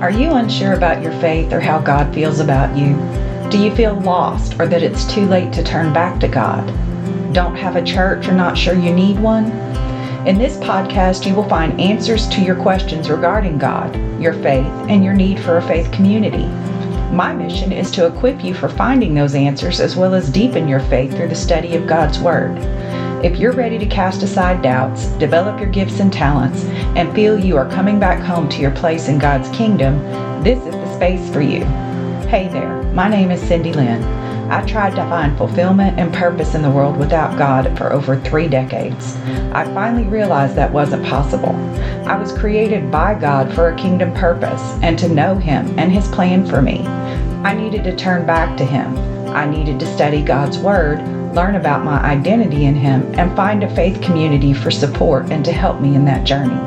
Are you unsure about your faith or how God feels about you? Do you feel lost or that it's too late to turn back to God? Don't have a church or not sure you need one? In this podcast, you will find answers to your questions regarding God, your faith, and your need for a faith community. My mission is to equip you for finding those answers as well as deepen your faith through the study of God's Word. If you're ready to cast aside doubts, develop your gifts and talents, and feel you are coming back home to your place in God's kingdom, this is the space for you. Hey there, my name is Cindy Lynn. I tried to find fulfillment and purpose in the world without God for over three decades. I finally realized that wasn't possible. I was created by God for a kingdom purpose and to know Him and His plan for me. I needed to turn back to Him. I needed to study God's Word learn about my identity in Him, and find a faith community for support and to help me in that journey.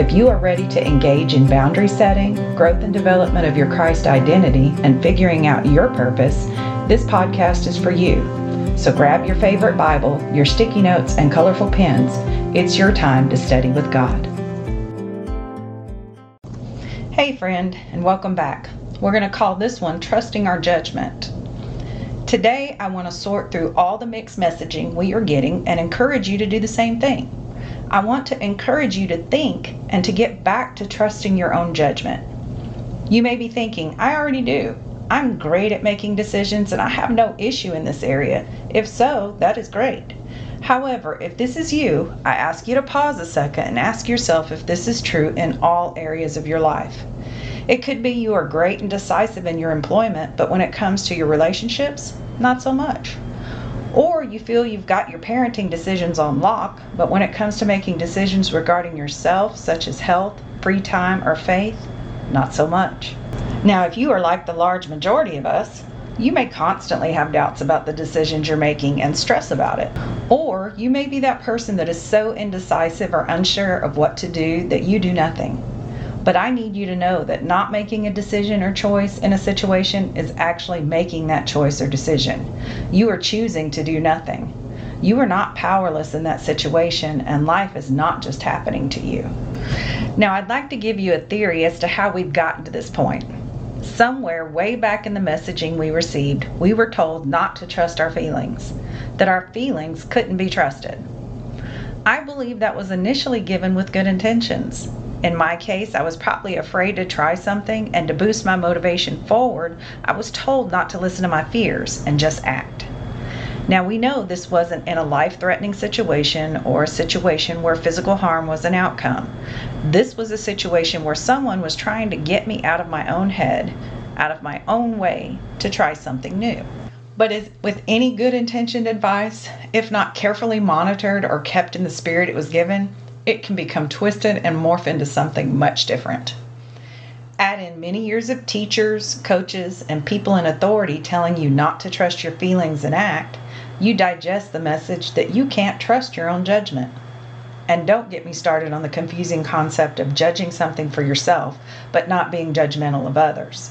If you are ready to engage in boundary setting, growth and development of your Christ identity, and figuring out your purpose, this podcast is for you. So grab your favorite Bible, your sticky notes, and colorful pens. It's your time to study with God. Hey, friend, and welcome back. We're going to call this one Trusting Our Judgment. Today, I want to sort through all the mixed messaging we are getting and encourage you to do the same thing. I want to encourage you to think and to get back to trusting your own judgment. You may be thinking, I already do. I'm great at making decisions and I have no issue in this area. If so, that is great. However, if this is you, I ask you to pause a second and ask yourself if this is true in all areas of your life. It could be you are great and decisive in your employment, but when it comes to your relationships, not so much. Or you feel you've got your parenting decisions on lock, but when it comes to making decisions regarding yourself, such as health, free time, or faith, not so much. Now, if you are like the large majority of us, you may constantly have doubts about the decisions you're making and stress about it. Or you may be that person that is so indecisive or unsure of what to do that you do nothing. But I need you to know that not making a decision or choice in a situation is actually making that choice or decision. You are choosing to do nothing. You are not powerless in that situation, and life is not just happening to you. Now, I'd like to give you a theory as to how we've gotten to this point. Somewhere way back in the messaging we received, we were told not to trust our feelings, that our feelings couldn't be trusted. I believe that was initially given with good intentions. In my case, I was probably afraid to try something, and to boost my motivation forward, I was told not to listen to my fears and just act. Now, we know this wasn't in a life threatening situation or a situation where physical harm was an outcome. This was a situation where someone was trying to get me out of my own head, out of my own way, to try something new. But with any good intentioned advice, if not carefully monitored or kept in the spirit it was given, it can become twisted and morph into something much different. Add in many years of teachers, coaches, and people in authority telling you not to trust your feelings and act, you digest the message that you can't trust your own judgment. And don't get me started on the confusing concept of judging something for yourself, but not being judgmental of others.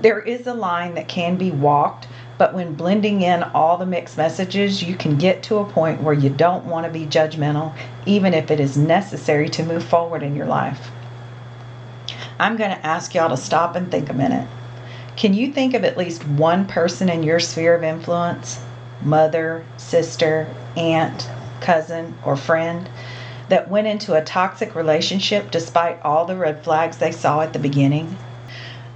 There is a line that can be walked but when blending in all the mixed messages, you can get to a point where you don't want to be judgmental, even if it is necessary to move forward in your life. I'm going to ask y'all to stop and think a minute. Can you think of at least one person in your sphere of influence, mother, sister, aunt, cousin, or friend, that went into a toxic relationship despite all the red flags they saw at the beginning?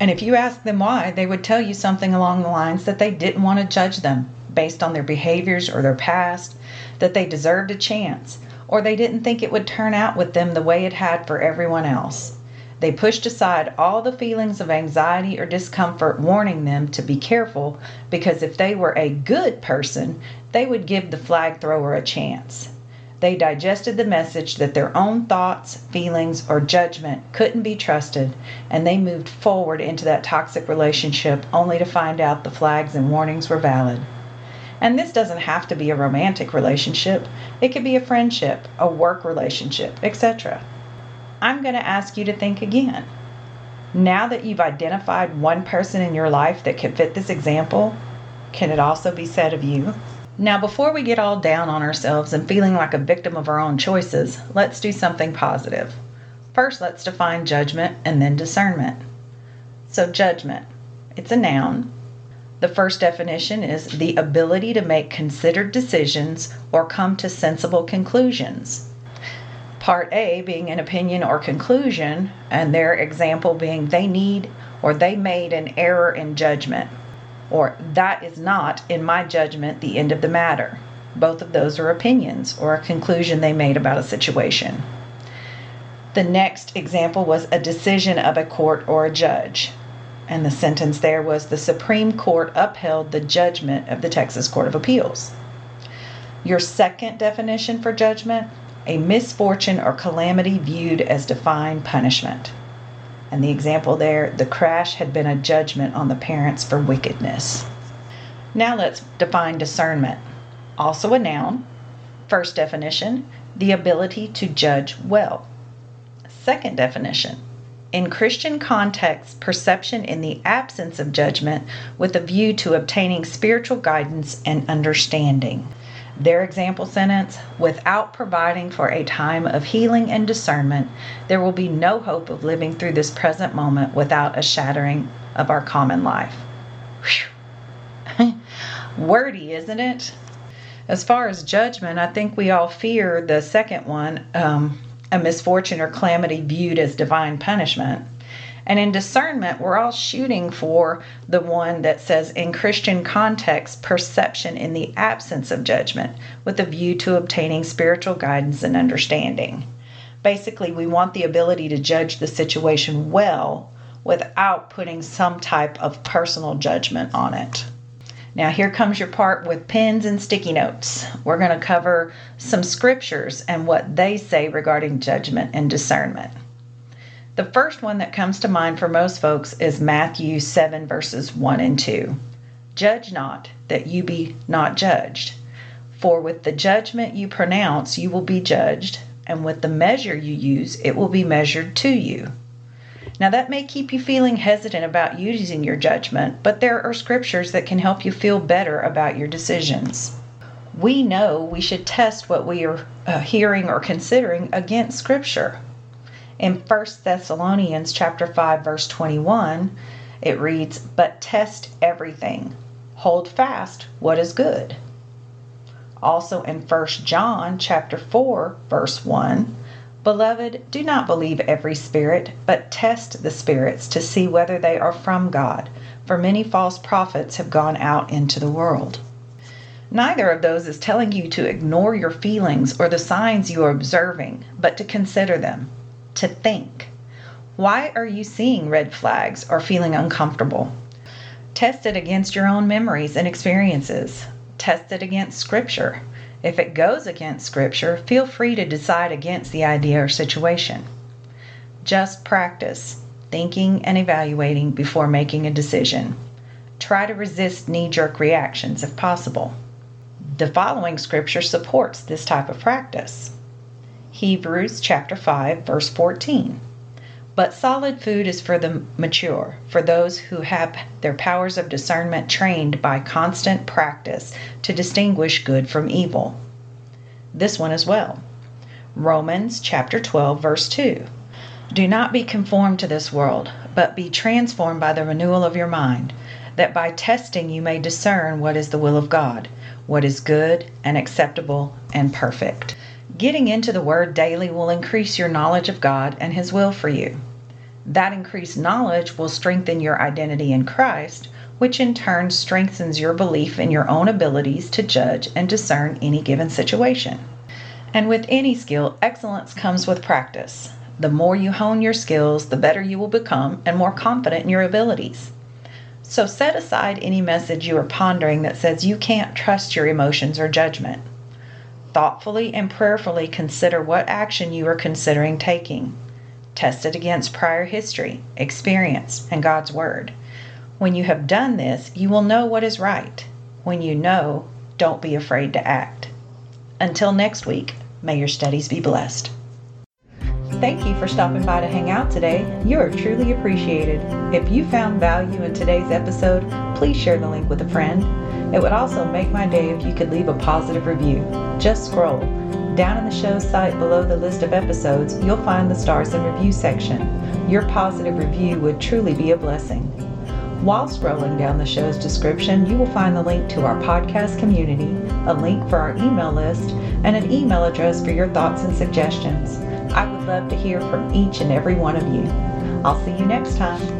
And if you ask them why, they would tell you something along the lines that they didn't want to judge them based on their behaviors or their past, that they deserved a chance, or they didn't think it would turn out with them the way it had for everyone else. They pushed aside all the feelings of anxiety or discomfort, warning them to be careful because if they were a good person, they would give the flag thrower a chance. They digested the message that their own thoughts, feelings, or judgment couldn't be trusted, and they moved forward into that toxic relationship only to find out the flags and warnings were valid. And this doesn't have to be a romantic relationship, it could be a friendship, a work relationship, etc. I'm going to ask you to think again. Now that you've identified one person in your life that could fit this example, can it also be said of you? Now, before we get all down on ourselves and feeling like a victim of our own choices, let's do something positive. First, let's define judgment and then discernment. So, judgment, it's a noun. The first definition is the ability to make considered decisions or come to sensible conclusions. Part A being an opinion or conclusion, and their example being they need or they made an error in judgment, or that is not, in my judgment, the end of the matter. Both of those are opinions or a conclusion they made about a situation. The next example was a decision of a court or a judge. And the sentence there was the Supreme Court upheld the judgment of the Texas Court of Appeals. Your second definition for judgment a misfortune or calamity viewed as divine punishment. And the example there, the crash had been a judgment on the parents for wickedness. Now let's define discernment. Also a noun. First definition, the ability to judge well. Second definition, in Christian context, perception in the absence of judgment with a view to obtaining spiritual guidance and understanding. Their example sentence without providing for a time of healing and discernment, there will be no hope of living through this present moment without a shattering of our common life. Wordy, isn't it? As far as judgment, I think we all fear the second one um, a misfortune or calamity viewed as divine punishment. And in discernment, we're all shooting for the one that says, in Christian context, perception in the absence of judgment, with a view to obtaining spiritual guidance and understanding. Basically, we want the ability to judge the situation well without putting some type of personal judgment on it. Now, here comes your part with pens and sticky notes. We're going to cover some scriptures and what they say regarding judgment and discernment. The first one that comes to mind for most folks is Matthew 7, verses 1 and 2. Judge not, that you be not judged. For with the judgment you pronounce, you will be judged, and with the measure you use, it will be measured to you. Now, that may keep you feeling hesitant about using your judgment, but there are scriptures that can help you feel better about your decisions. We know we should test what we are uh, hearing or considering against scripture. In 1 Thessalonians chapter 5 verse 21, it reads, "But test everything. Hold fast what is good." Also in 1 John chapter 4 verse 1, "Beloved, do not believe every spirit, but test the spirits to see whether they are from God, for many false prophets have gone out into the world." Neither of those is telling you to ignore your feelings or the signs you are observing, but to consider them to think. Why are you seeing red flags or feeling uncomfortable? Test it against your own memories and experiences. Test it against Scripture. If it goes against Scripture, feel free to decide against the idea or situation. Just practice thinking and evaluating before making a decision. Try to resist knee jerk reactions if possible. The following scripture supports this type of practice. Hebrews chapter 5 verse 14. But solid food is for the mature, for those who have their powers of discernment trained by constant practice to distinguish good from evil. This one as well. Romans chapter 12 verse 2. Do not be conformed to this world, but be transformed by the renewal of your mind, that by testing you may discern what is the will of God, what is good and acceptable and perfect. Getting into the Word daily will increase your knowledge of God and His will for you. That increased knowledge will strengthen your identity in Christ, which in turn strengthens your belief in your own abilities to judge and discern any given situation. And with any skill, excellence comes with practice. The more you hone your skills, the better you will become and more confident in your abilities. So set aside any message you are pondering that says you can't trust your emotions or judgment. Thoughtfully and prayerfully consider what action you are considering taking. Test it against prior history, experience, and God's Word. When you have done this, you will know what is right. When you know, don't be afraid to act. Until next week, may your studies be blessed. Thank you for stopping by to hang out today. You are truly appreciated. If you found value in today's episode, please share the link with a friend. It would also make my day if you could leave a positive review. Just scroll Down in the show's site below the list of episodes, you'll find the stars and review section. Your positive review would truly be a blessing. While scrolling down the show's description, you will find the link to our podcast community, a link for our email list, and an email address for your thoughts and suggestions. I would love to hear from each and every one of you. I'll see you next time.